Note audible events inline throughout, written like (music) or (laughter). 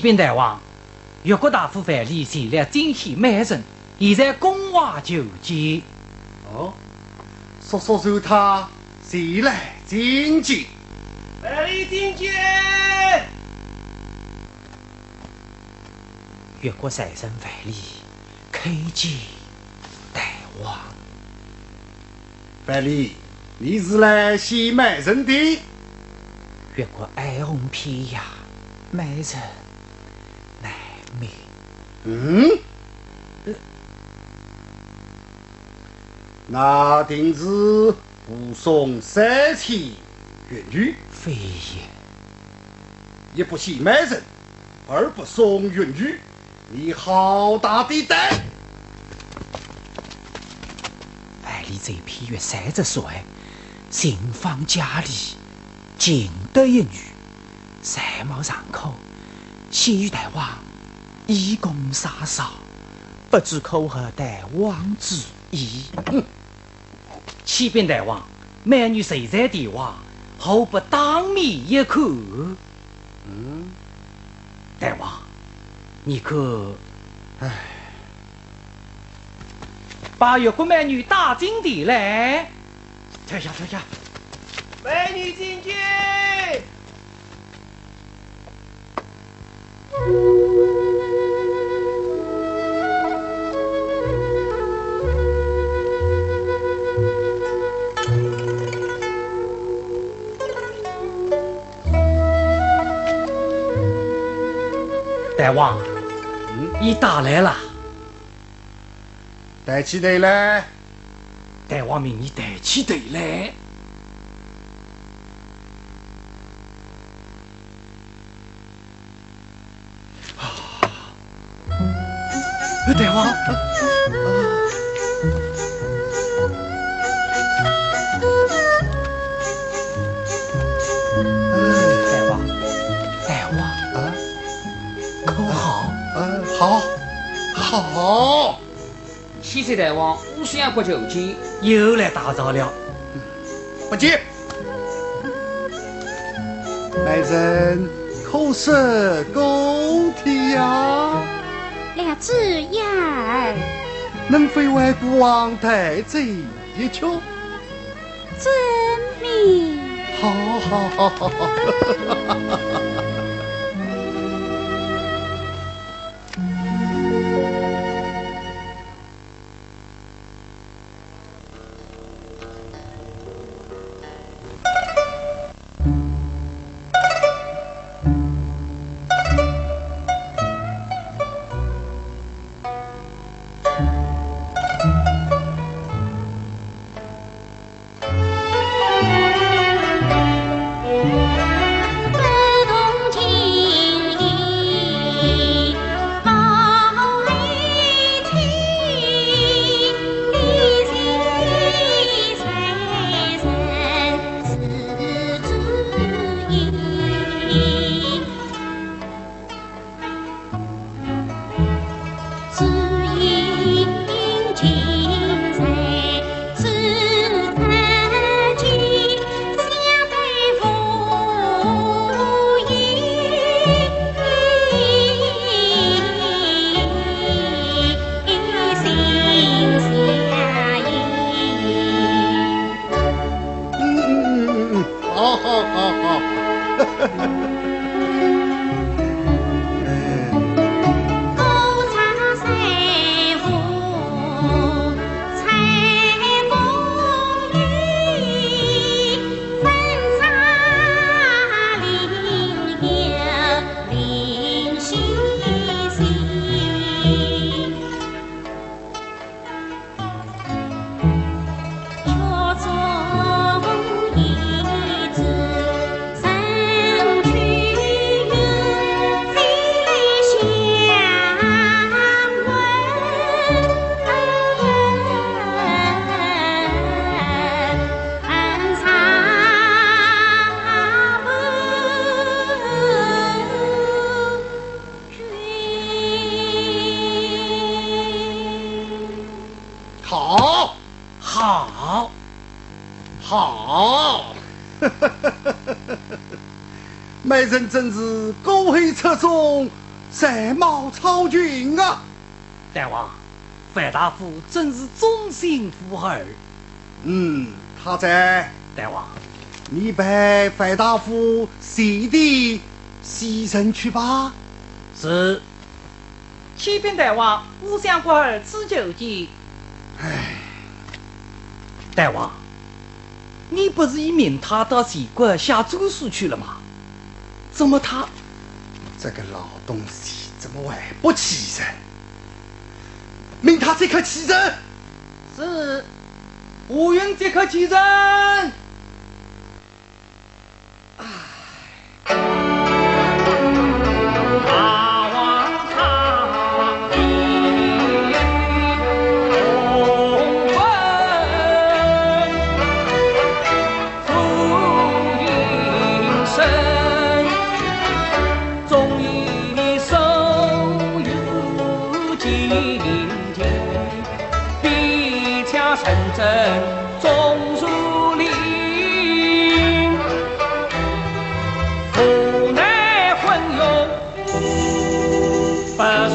启禀大王，越国大夫范蠡前来惊喜美人，现在宫外求见。哦，说说受他谁来觐见？范蠡觐见。越国财神范蠡叩见大王。范蠡，你是来见美人的？越国哀鸿遍野，美人。嗯，那定是护送三千越女？非也，一不嫌美人，二不送越女，你好大的胆！万里这片月三十岁，新房佳丽，尽得一女，三貌上口，先与大王。以功杀嫂，不知可何大王之意？启禀大王，美女谁在帝王，何不当面一看？嗯，大王，你可唉，把越国美女带进地来。退下，退下，美女觐见。大王，你打来了。带起队来。大王命你带起队来。大王。好！启岁大王，五相国求见，又来打扰了。不急。来人口舌勾天呀！两只眼儿，能非外国王太子一瞧？真美！好好好好好！好，美人真是狗黑车中才貌超群啊！大王，范大夫真是忠心妇儿。嗯，他在。大王，你陪范大夫随地西城去吧。是。启禀大王，吾相国儿此求见。唉，大王，你不是已命他到西国下奏书去了吗？怎么他这个老东西怎么还不起身？命他即刻起身。是，五云即刻起身。真重书鳞，无奈昏庸不是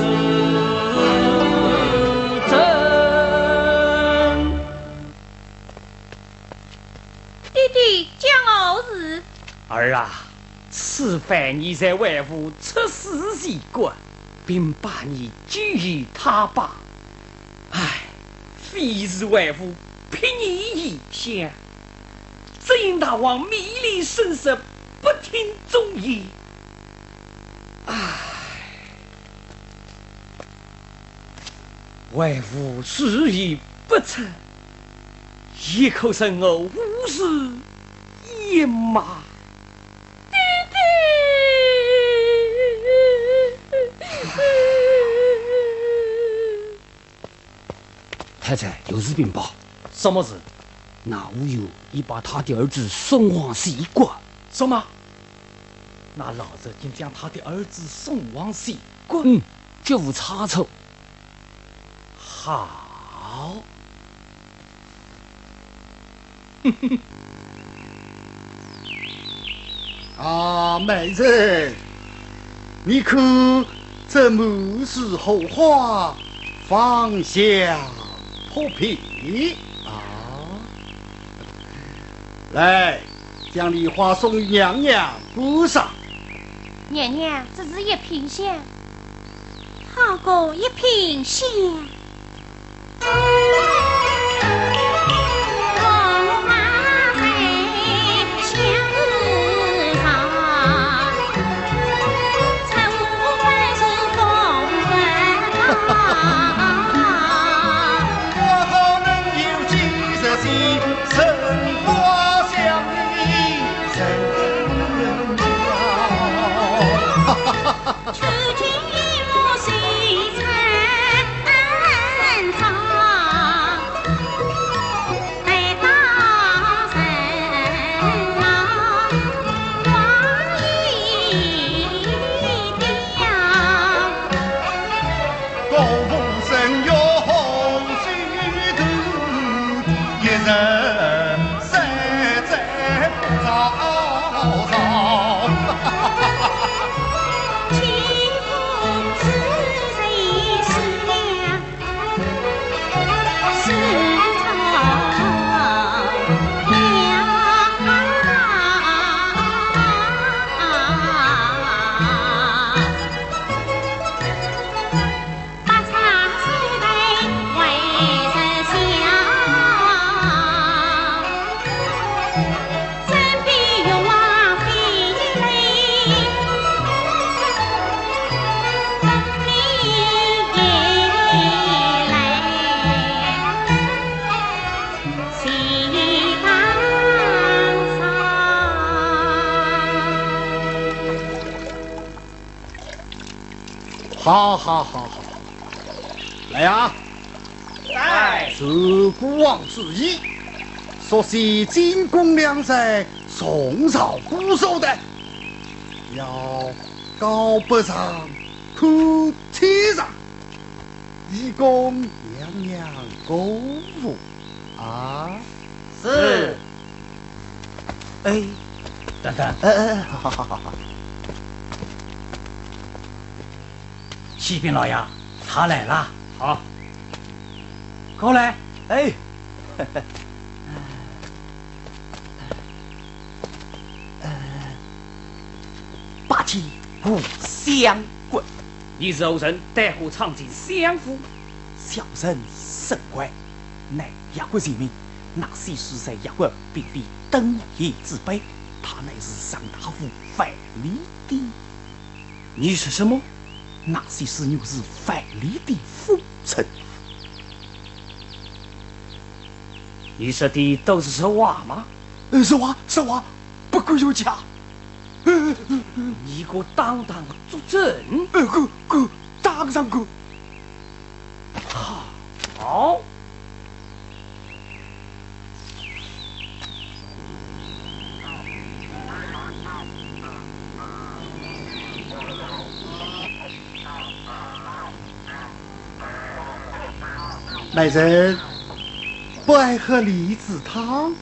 真。弟弟讲何事？儿啊，此番你在外府出事，已过，并把你交于他吧。唉，非是外父睥你异乡，只因大王命令深实，不听忠言。唉，外父事意不测，一口生我无事也骂。太太有事禀报，什么事？那吴友已把他的儿子送往西国。什么？那老子竟将他的儿子送往西国？嗯，绝无差错。好。(laughs) 啊，美人，你可这母事后话，放下。破皮啊！来，将梨花送娘娘补上。娘娘，这是一品香，好过一品香。来，自古王之意，说是金公两在，宋朝固守的，要高不上，苦天上，以供娘娘公务啊！是。哎，等等，哎哎，好好好好。启禀老爷，他来了。好，过来。哎。(laughs) 八旗无相棍，你是后人带火闯进相府，小人甚怪，乃压国人民。那些是在压国并非等闲之辈，他乃是上大夫范蠡的。你是什么？那些是牛是范蠡的父臣。你说的都是实话吗？实话，实话，不可有假。你给我当当作证。呃，哥哥，当上哥。好。来人，不爱喝梨子汤。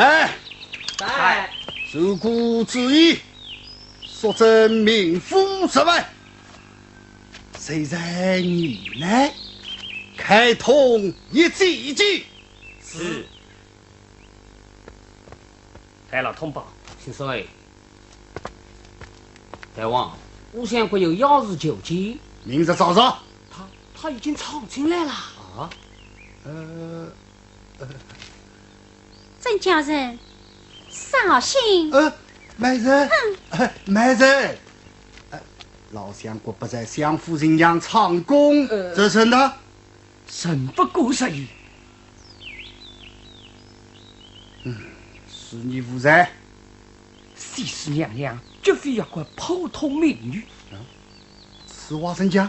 来，在受苦之意，说真名夫之外，谁在你呢开通一计计？是。来了通报，先生哎，大王，吴相国有要事求见。明日早上。他他已经闯进来了。啊？呃呃。真叫人扫兴。呃，美人，美人，(laughs) 老相国不在相府人阳长宫，这是呢？神不过十矣。嗯，是你无才。西施娘娘绝非一个普通美女。此话怎讲？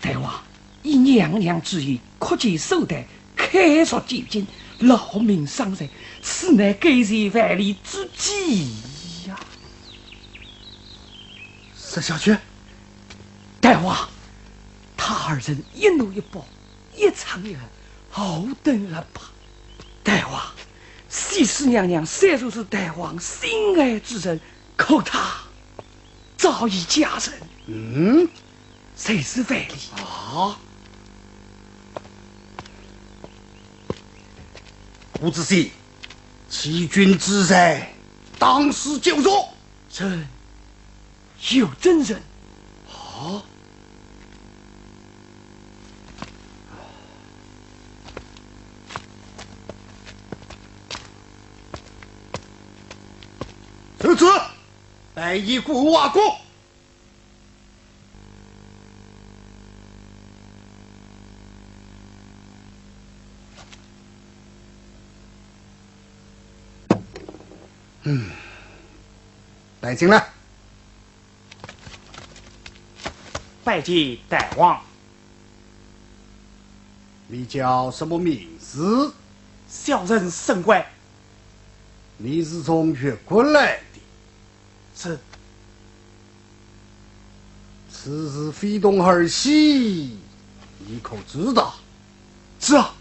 大王以娘娘之意，扩建手段，开除监禁。劳民伤财，此乃改善万里之计呀！石小雀，大王，他二人一怒一暴，一唱一和，好等了吧。大王，西施娘娘虽说是大王心爱之人，可她早已嫁人，嗯，谁是万里？啊，伍子胥，欺君之罪，当时就坐。臣有真人。啊，受此，待以故瓦国。嗯，带进来。拜见大王，你叫什么名字？小人沈怪。你是从越国来的？是此事非同儿戏，你可知道？是啊。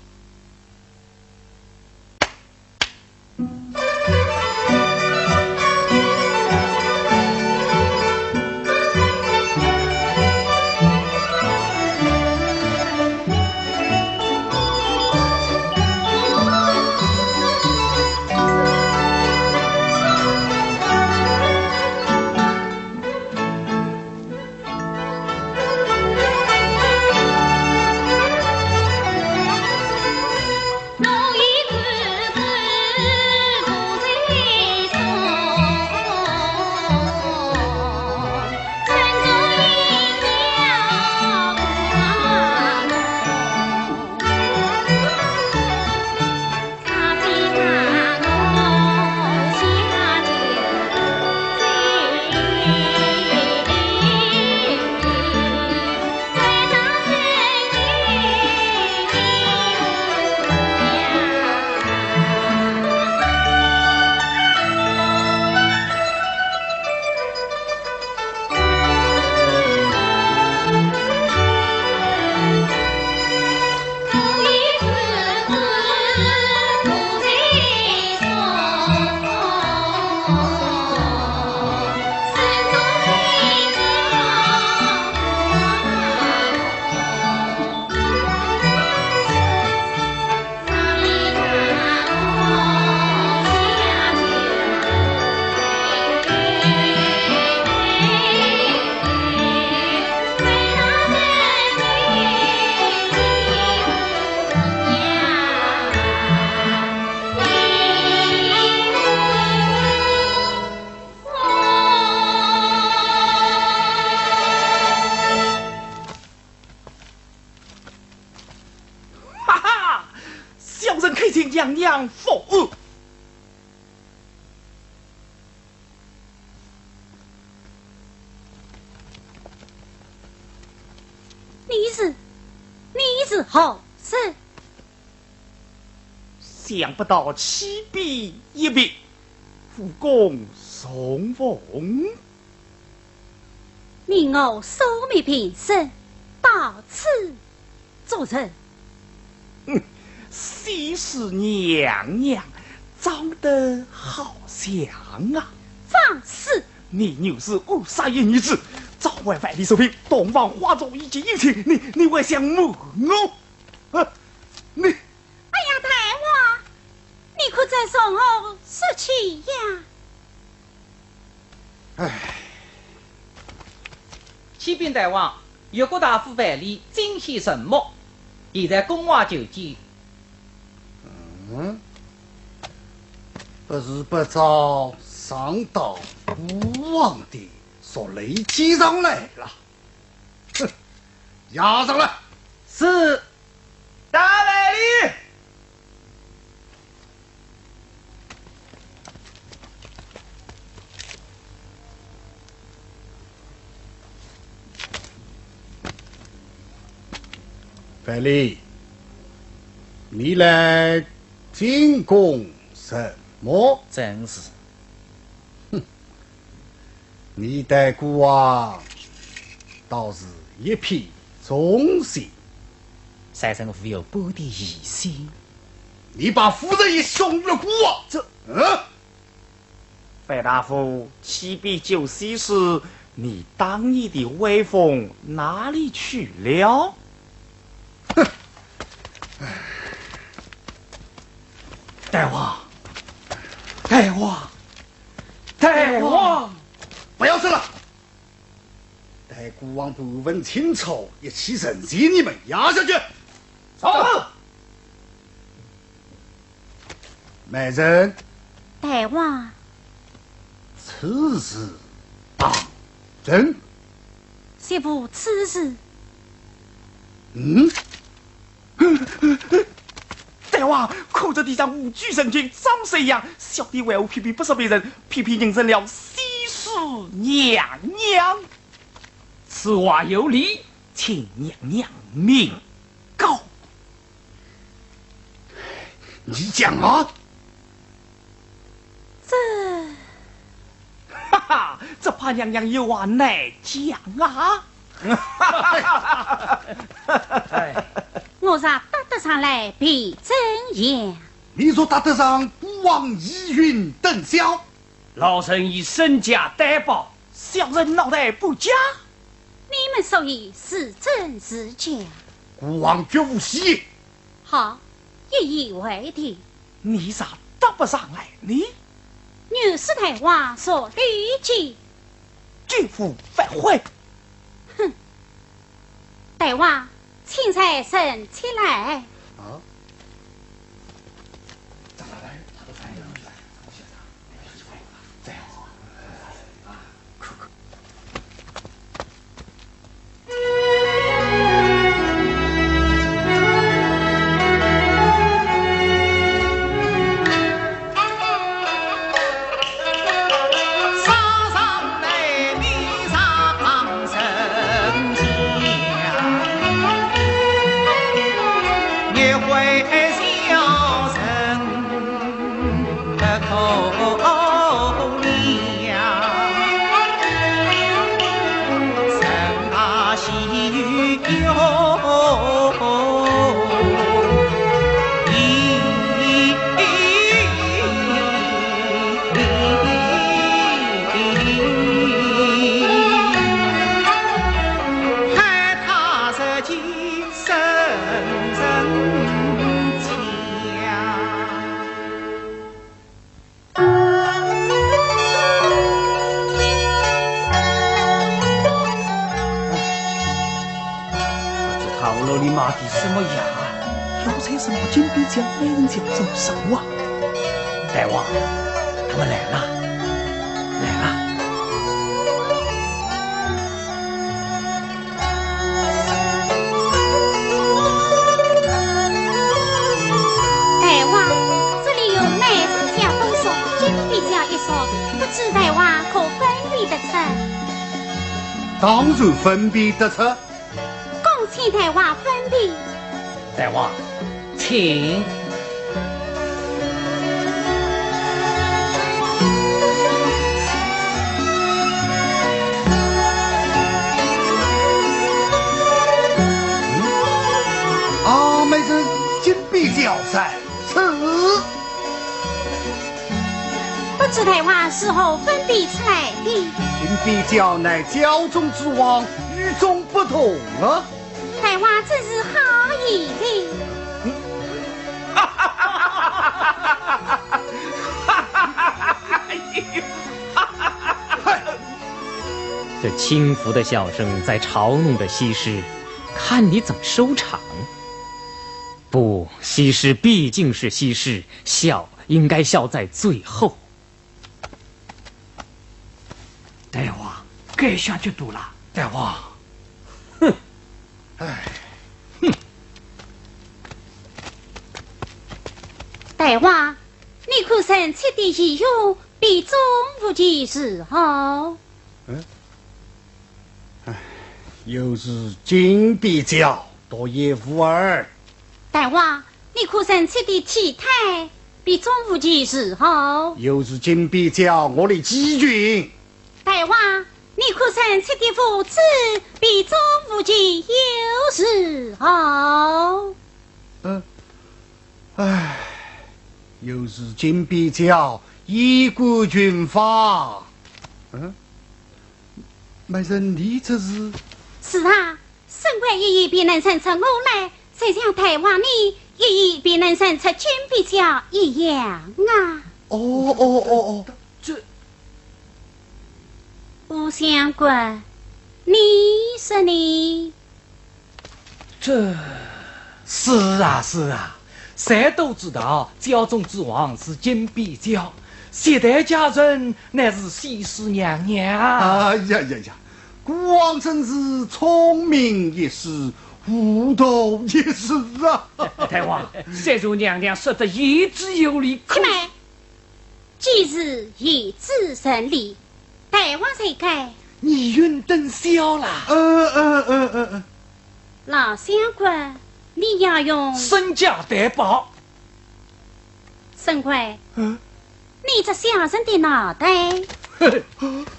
想不到七笔一笔，复公送凤。命我收灭平生，到此作证。西施娘娘长得好像啊！放肆！你又是误杀一女子，早晚万里受聘，东方花烛以及殷勤，你你还想瞒我？啊，你哎呀，大王，你可再送我说气呀！唉，启禀大王，越国大夫范蠡惊现神目，现在宫外求见。嗯，不是不早上到吴王的说雷击上来了，哼，押上来。是大范蠡。范蠡，你来进贡什么？正是，你待孤王倒是一片忠心。三生无有半点疑心。你把夫人也送入国啊！这，嗯，范大夫，启禀救西时，你当年的威风哪里去了？大王，大王，大王，不要说了。待孤王不问清楚，一起人将你们压下去。走。美人，大王，此事当真？媳妇，此事，嗯，大王，看着地上五举神君，张谁样？小弟万无偏偏不是别人，偏偏认成了西施娘娘。此话有理，请娘娘明告。你讲啊！这，哈哈，这怕娘娘有话难讲啊！哈哈哈哈哈哈我若答得上来，必真言？你若答得上孤王疑云等霄，老臣以身家担保。小人脑袋不假。你们所以是真是假？孤王绝无戏言。好，一言为定。你咋答不上来呢？女史大王所理解。绝不反悔。哼！大王，青菜生起来。的口将没人叫怎么收啊？大王，他们来了，来了。大王，这里有金币家一说，不知大王可分辨得出？当然分辨得出。恭请大王分辨。大王，请。阿妹子金币交在此。不知太王是何分辨出来的？金币交乃教中之王，与众不同啊！太王真是好意的。(laughs) 这轻浮的笑声在嘲弄着西施，看你怎么收场。不，西施毕竟是西施，笑应该笑在最后。大王，该下就赌了。大王，大王，你可曾切的义勇，比中无其时候？又是金币交，多也无儿。大王，你可曾切的体态，比中无其时候？又是金币交，我的机军。大王，你可曾切的父子，比中无其有时候？嗯，唉，又是金比较衣冠军法。嗯，美人，你这是？是啊，身官一一便能生出我来，就像台湾你一一便能生出金比较一样啊。哦哦哦哦，这吴相国，你说你这是啊是啊，谁都知道教中之王是金比较，现代佳人乃是西施娘娘。哎呀呀呀，孤王真是聪明一世，糊涂一世啊！(laughs) 大王，三如娘娘说的言之有理。可妹，既是言之成理，大王才该你运灯消了，嗯嗯嗯嗯嗯，老相官，你要用身家担保。沈官，嗯，你这小人的脑袋，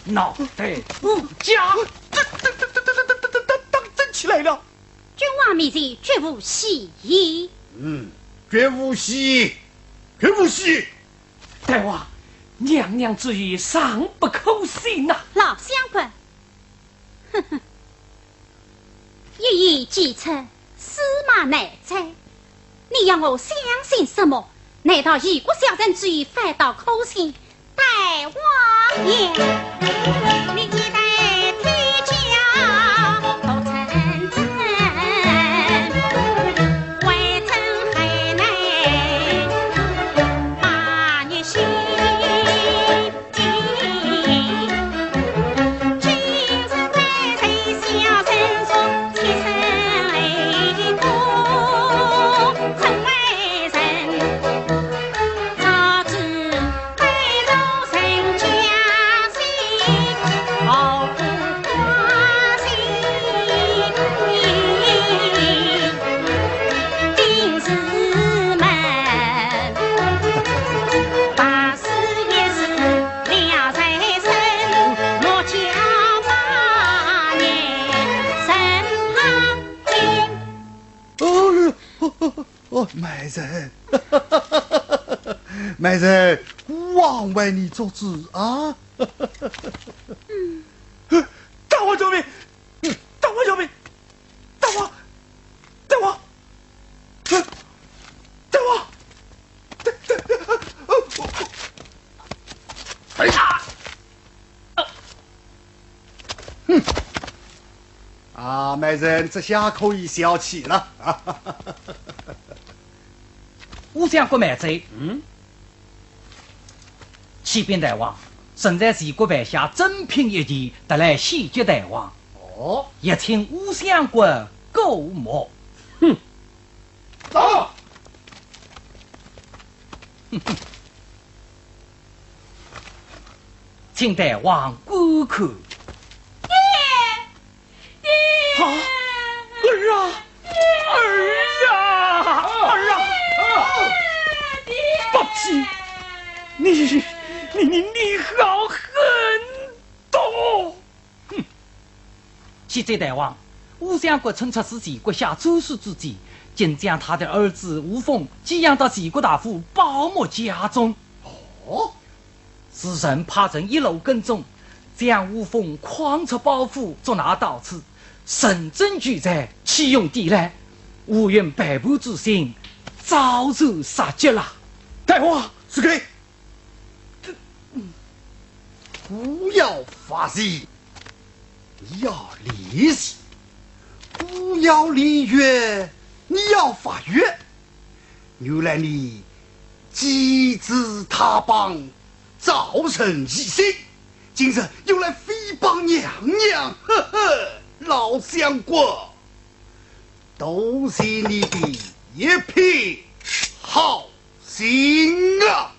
脑袋不假，等等等等等等等等等等起来了。君王面前绝无戏言。嗯，绝无戏，绝无戏。大王，娘娘之言尚不可信呐。老相公，哼哼，一言既出，司马难猜。你要我相信什么？难道异国小人之言反倒可信？大王爷，你王为你做主啊！大王救命！大王救命！大王，大王，大王，哎呀！哼！啊，美人，这下可以消气了。啊吾相国万岁！嗯，启禀大王，臣在齐国办下珍品一件，得来献接大王。哦，也请吾相国购目。走。请大 (laughs) 王观看。啊，儿啊，儿啊，儿啊！宝气，你你你你好狠毒！哼！现在大王，吴相国趁出自己国下奏书之际，竟将他的儿子吴凤寄养到齐国大夫宝木家中。哦，时臣派人一路跟踪，将吴凤诓出包袱，捉拿到此，神真俱在，启用地来。吾愿百步之心，遭受杀绝了。大王，是给。不要发誓，你要立誓；不要立约，你要发约。原来你机智他邦，造成疑心，今日又来诽谤娘娘，呵呵，老相国，都是你的一片好心啊！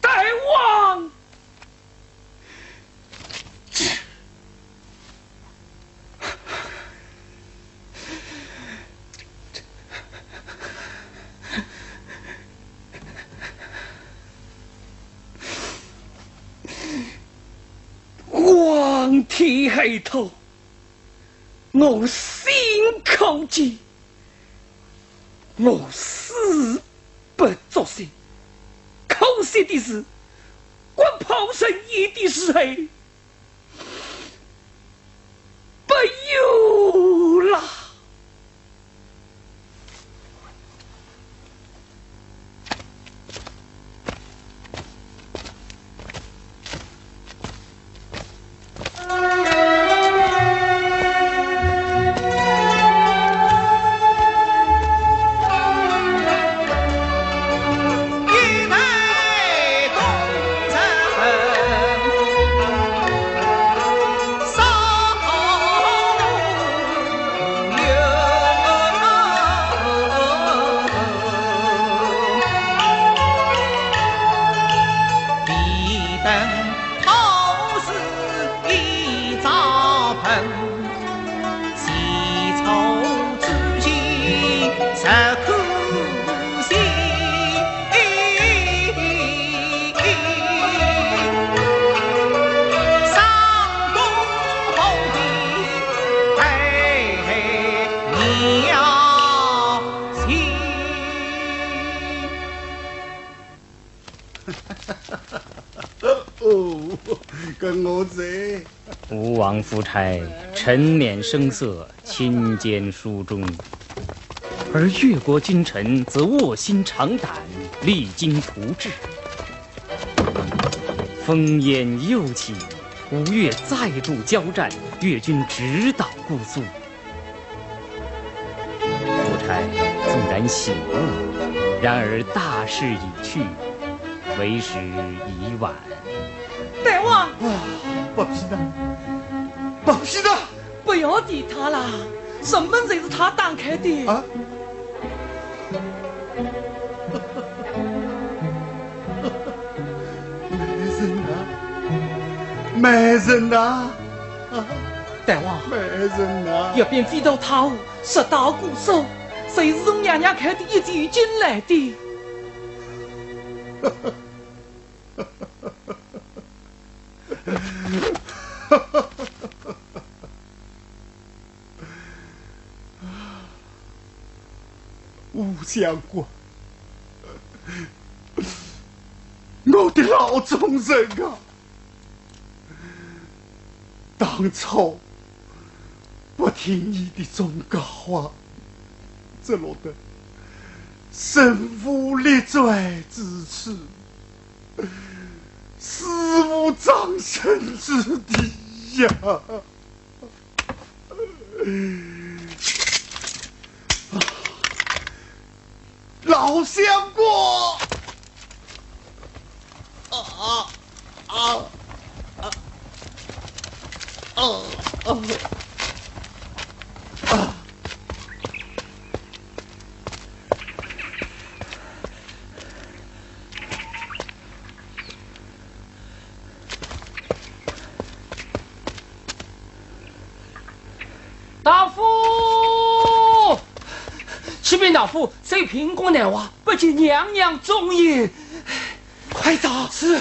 大王，皇头，我心口急，我死不作声。可惜的是，我抛身一的时候，我在。吴王夫差沉湎声色，亲兼书中；而越国君臣则卧薪尝胆，励精图治。烽烟又起，吴越再度交战，越军直捣姑苏。夫差纵然醒悟，然而大势已去，为时已晚。大王，啊，不皮的，不皮的，不要提他了，什么才是他打开的？啊！(laughs) 美人呐，美人呐，大王，美人呐，一边飞到他屋，拾到鼓手，谁是从娘娘开的一进进来的？(laughs) (laughs) 吴相国，我的老忠人啊，当初不听你的忠告啊，只落得身负立罪之耻，死葬身之地呀！老相国，啊啊啊啊啊啊！大夫，大夫，虽平公难娃，不见娘娘踪影，快走！是。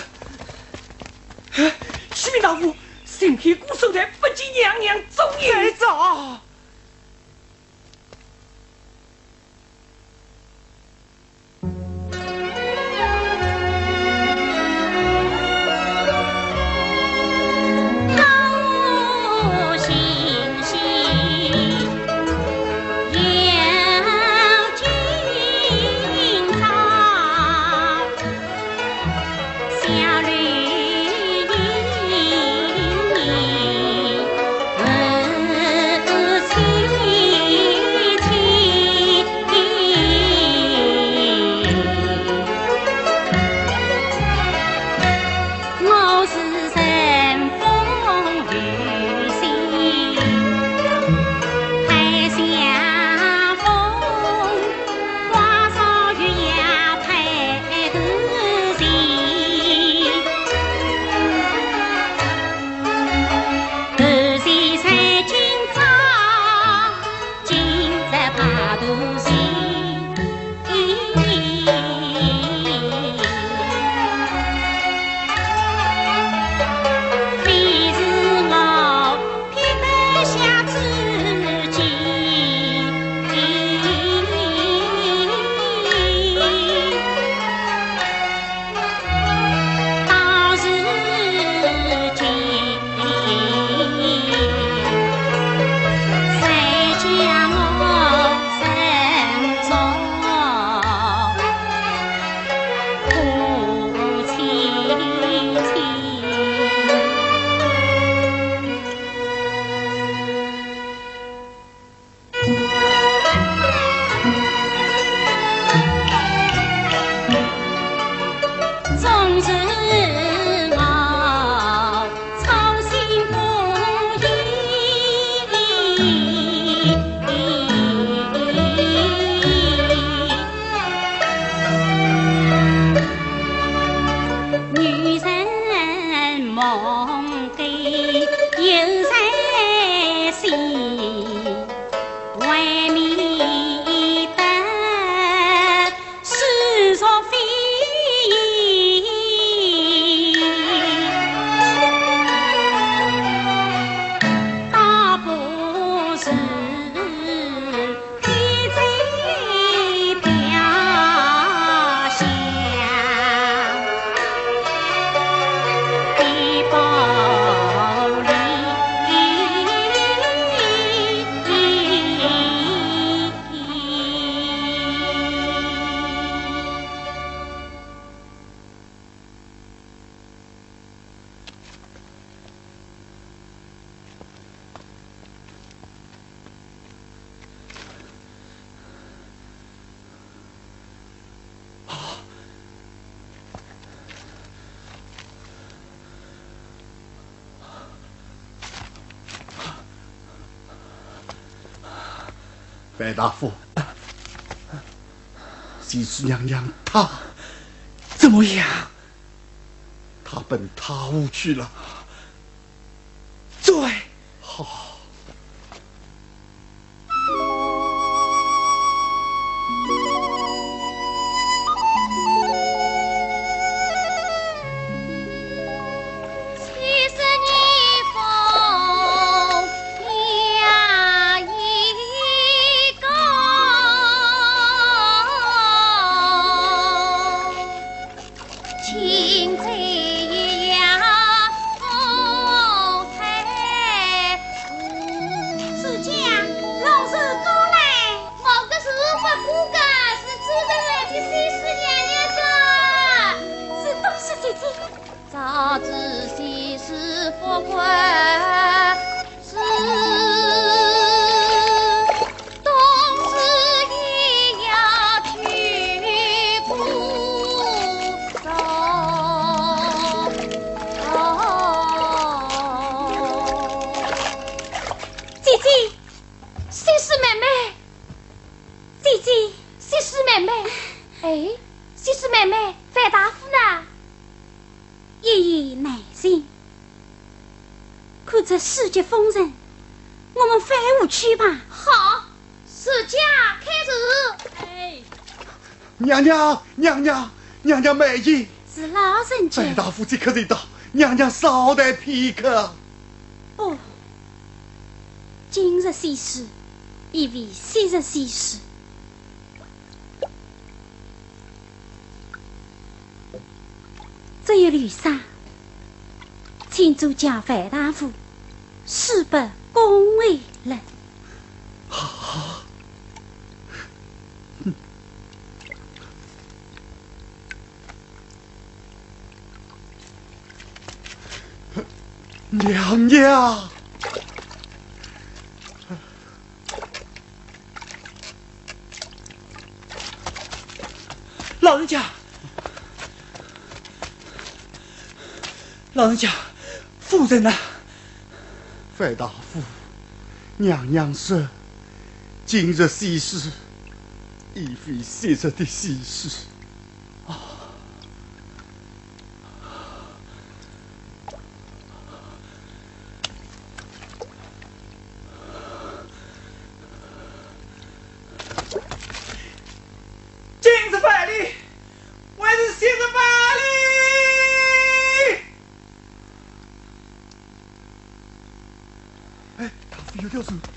启禀大夫，身披鼓手台，不见娘娘踪影。快走！白大夫，西施娘娘她怎么样？她奔他屋去了。姐姐，西施妹妹，哎，西施妹妹，范大夫呢？一言难尽。看这世界风尘，我们返屋去吧。好，使家开始。哎，娘娘，娘娘，娘娘美意。是老人家范。大夫即刻就到，娘娘稍待片刻。不，今日西施，意为昔日西施。这一缕纱，请主将范大夫施不恭维了。(laughs) 娘娘，老人家，夫人呐、范大夫，娘娘说，今日喜事，亦非昔日的喜事。哎，大